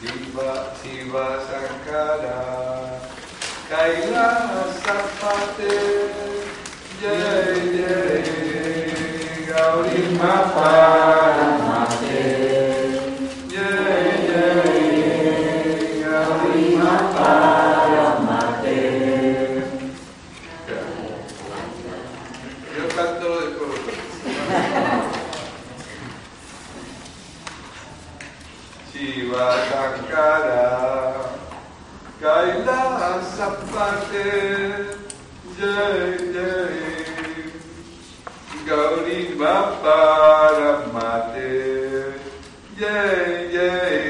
Siva Siva Sankara kaila Sapate Jai Jai Gauri Mata. Shivatankara Kailasapate Jai Jai Gauri Bapa Ramate Jai Jai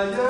나야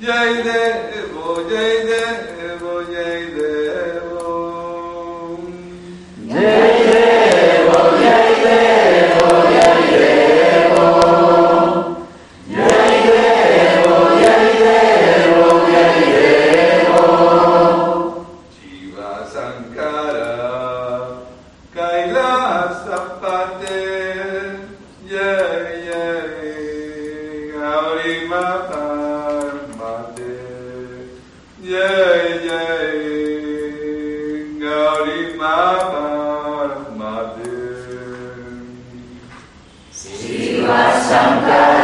Yay, Siva Sangha